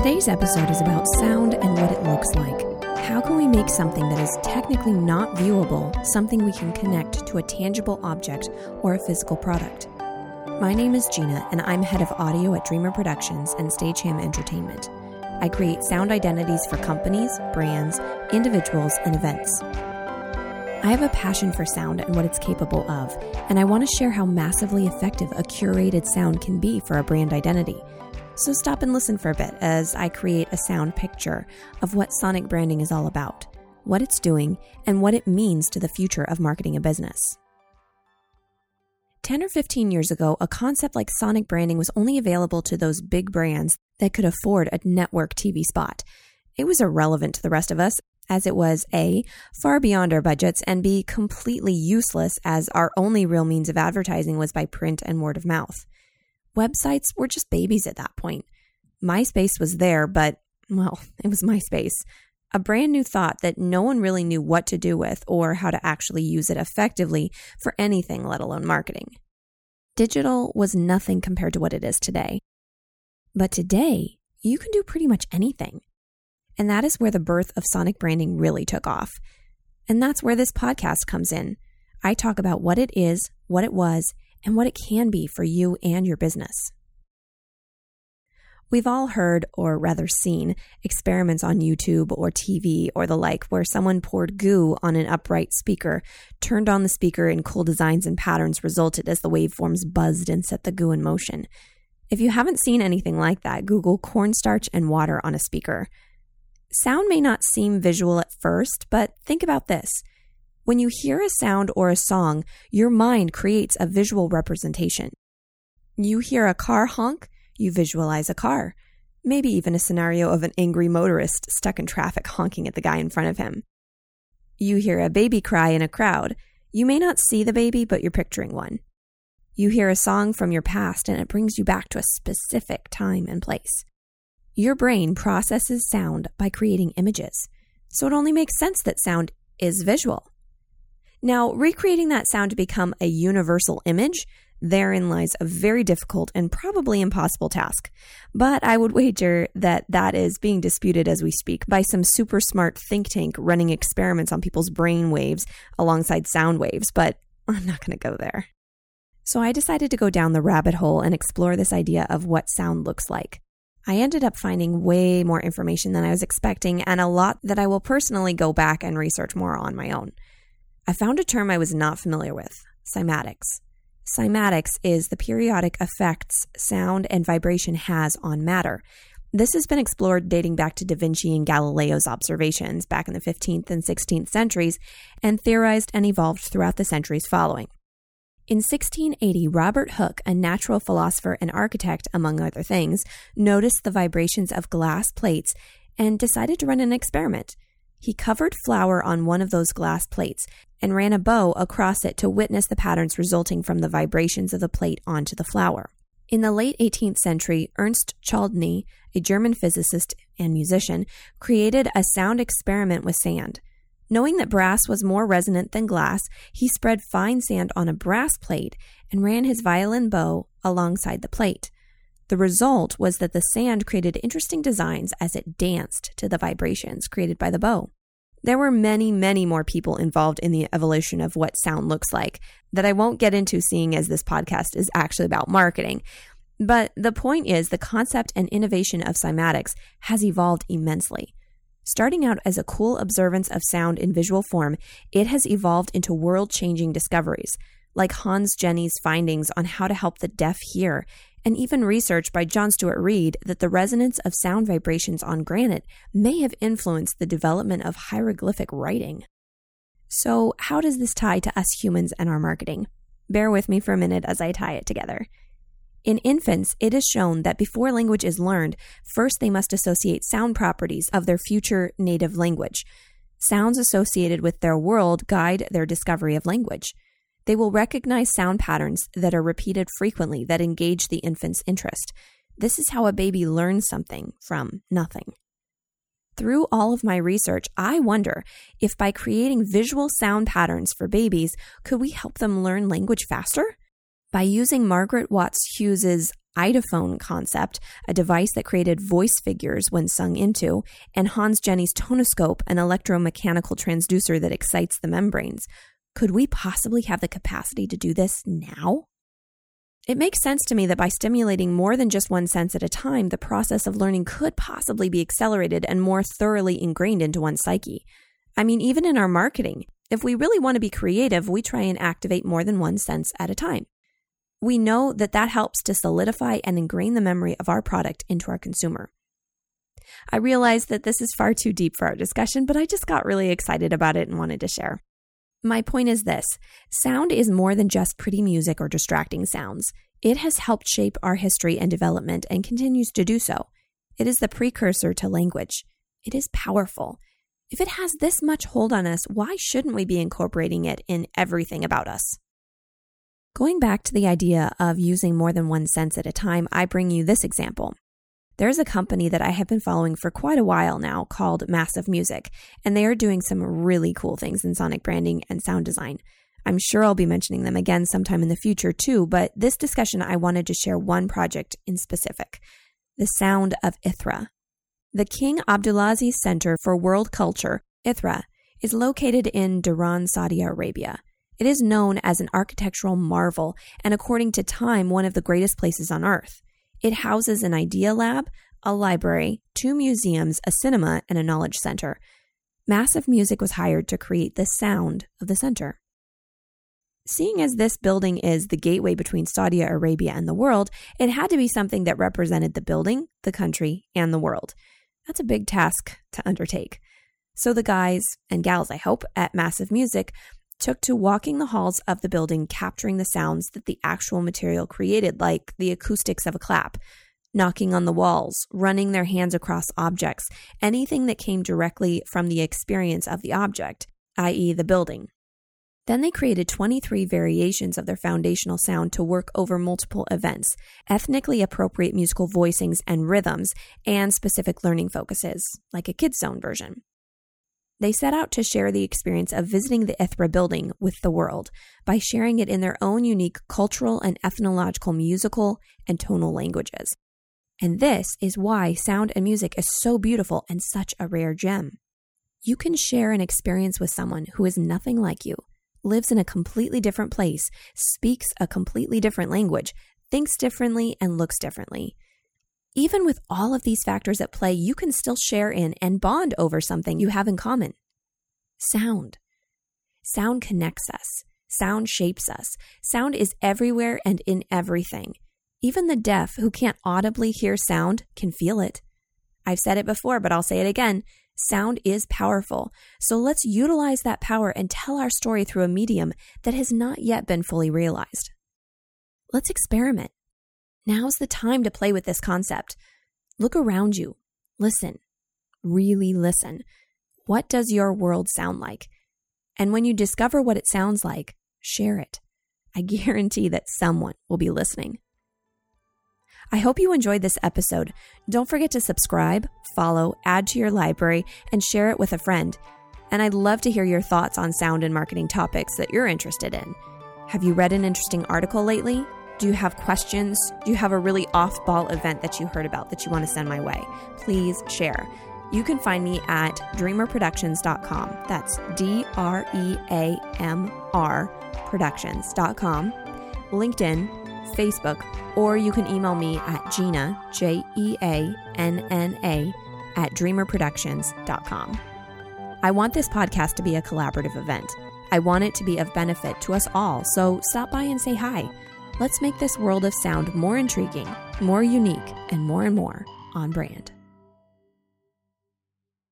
Today's episode is about sound and what it looks like. How can we make something that is technically not viewable something we can connect to a tangible object or a physical product? My name is Jeanna, and I'm head of audio at Dreamr Productions and Stageham Entertainment. I create sound identities for companies, brands, individuals, and events. I have a passion for sound and what it's capable of, and I want to share how massively effective a curated sound can be for a brand identity. So stop and listen for a bit as I create a sound picture of what sonic branding is all about, what it's doing, and what it means to the future of marketing a business. 10 or 15 years ago, a concept like sonic branding was only available to those big brands that could afford a network TV spot. It was irrelevant to the rest of us, as it was A, far beyond our budgets, and B, completely useless as our only real means of advertising was by print and word of mouth. Websites were just babies at that point. MySpace was there, but, well, it was MySpace. A brand new thought that no one really knew what to do with or how to actually use it effectively for anything, let alone marketing. Digital was nothing compared to what it is today. But today, you can do pretty much anything. And that is where the birth of sonic branding really took off. And that's where this podcast comes in. I talk about what it is, what it was, and what it can be for you and your business. We've all heard, or rather seen, experiments on YouTube or TV or the like where someone poured goo on an upright speaker, turned on the speaker, and cool designs and patterns resulted as the waveforms buzzed and set the goo in motion. If you haven't seen anything like that, Google cornstarch and water on a speaker. Sound may not seem visual at first, but think about this. When you hear a sound or a song, your mind creates a visual representation. You hear a car honk, you visualize a car, maybe even a scenario of an angry motorist stuck in traffic honking at the guy in front of him. You hear a baby cry in a crowd. You may not see the baby, but you're picturing one. You hear a song from your past and it brings you back to a specific time and place. Your brain processes sound by creating images, so it only makes sense that sound is visual. Now, recreating that sound to become a universal image, therein lies a very difficult and probably impossible task. But I would wager that that is being disputed as we speak by some super smart think tank running experiments on people's brain waves alongside sound waves, but I'm not going to go there. So I decided to go down the rabbit hole and explore this idea of what sound looks like. I ended up finding way more information than I was expecting and a lot that I will personally go back and research more on my own. I found a term I was not familiar with cymatics. Cymatics is the periodic effects sound and vibration has on matter. This has been explored dating back to Da Vinci and Galileo's observations back in the 15th and 16th centuries and theorized and evolved throughout the centuries following. In 1680, Robert Hooke, a natural philosopher and architect, among other things, noticed the vibrations of glass plates and decided to run an experiment. He covered flour on one of those glass plates and ran a bow across it to witness the patterns resulting from the vibrations of the plate onto the flour. In the late 18th century, Ernst Chladni, a German physicist and musician, created a sound experiment with sand. Knowing that brass was more resonant than glass, he spread fine sand on a brass plate and ran his violin bow alongside the plate. The result was that the sand created interesting designs as it danced to the vibrations created by the bow. There were many, many more people involved in the evolution of what sound looks like that I won't get into, seeing as this podcast is actually about marketing. But the point is, the concept and innovation of cymatics has evolved immensely. Starting out as a cool observance of sound in visual form, it has evolved into world changing discoveries, like Hans Jenny's findings on how to help the deaf hear, and even research by John Stuart Reid that the resonance of sound vibrations on granite may have influenced the development of hieroglyphic writing. So, how does this tie to us humans and our marketing? Bear with me for a minute as I tie it together. In infants, it is shown that before language is learned, first they must associate sound properties of their future native language. Sounds associated with their world guide their discovery of language. They will recognize sound patterns that are repeated frequently that engage the infant's interest. This is how a baby learns something from nothing. Through all of my research, I wonder if by creating visual sound patterns for babies, could we help them learn language faster? By using Margaret Watts Hughes's Eidophone concept, a device that created voice figures when sung into, and Hans Jenny's tonoscope, an electromechanical transducer that excites the membranes. Could we possibly have the capacity to do this now? It makes sense to me that by stimulating more than just one sense at a time, the process of learning could possibly be accelerated and more thoroughly ingrained into one's psyche. I mean, even in our marketing, if we really want to be creative, we try and activate more than one sense at a time. We know that that helps to solidify and ingrain the memory of our product into our consumer. I realize that this is far too deep for our discussion, but I just got really excited about it and wanted to share. My point is this sound is more than just pretty music or distracting sounds. It has helped shape our history and development and continues to do so. It is the precursor to language. It is powerful. If it has this much hold on us, why shouldn't we be incorporating it in everything about us? Going back to the idea of using more than one sense at a time, I bring you this example. There's a company that I have been following for quite a while now called Massive Music, and they are doing some really cool things in sonic branding and sound design. I'm sure I'll be mentioning them again sometime in the future too, but this discussion I wanted to share one project in specific the sound of Ithra. The King Abdulaziz Center for World Culture, Ithra, is located in Dhahran, Saudi Arabia. It is known as an architectural marvel and, according to Time, one of the greatest places on earth. It houses an idea lab, a library, two museums, a cinema, and a knowledge center. Massive Music was hired to create the sound of the center. Seeing as this building is the gateway between Saudi Arabia and the world, it had to be something that represented the building, the country, and the world. That's a big task to undertake. So the guys and gals, I hope, at Massive Music took to walking the halls of the building, capturing the sounds that the actual material created, like the acoustics of a clap, knocking on the walls, running their hands across objects, anything that came directly from the experience of the object, i.e., the building. Then they created 23 variations of their foundational sound to work over multiple events, ethnically appropriate musical voicings and rhythms, and specific learning focuses, like a Kids Zone version. They set out to share the experience of visiting the Ithra building with the world by sharing it in their own unique cultural and ethnological musical and tonal languages. And this is why sound and music is so beautiful and such a rare gem. You can share an experience with someone who is nothing like you lives in a completely different place, speaks a completely different language, thinks differently, and looks differently. Even with all of these factors at play, you can still share in and bond over something you have in common sound. Sound connects us, sound shapes us. Sound is everywhere and in everything. Even the deaf who can't audibly hear sound can feel it. I've said it before, but I'll say it again. Sound is powerful. So let's utilize that power and tell our story through a medium that has not yet been fully realized. Let's experiment. Now's the time to play with this concept. Look around you. Listen. Really listen. What does your world sound like? And when you discover what it sounds like, share it. I guarantee that someone will be listening. I hope you enjoyed this episode. Don't forget to subscribe, follow, add to your library, and share it with a friend. And I'd love to hear your thoughts on sound and marketing topics that you're interested in. Have you read an interesting article lately? Do you have questions? Do you have a really off ball event that you heard about that you want to send my way? Please share. You can find me at dreamrproductions.com. That's D R E A M R productions.com. LinkedIn, Facebook, or you can email me at Jeanna, J E A N N A, at dreamrproductions.com. I want this podcast to be a collaborative event. I want it to be of benefit to us all, so stop by and say hi. Let's make this world of sound more intriguing, more unique, and more and more on brand.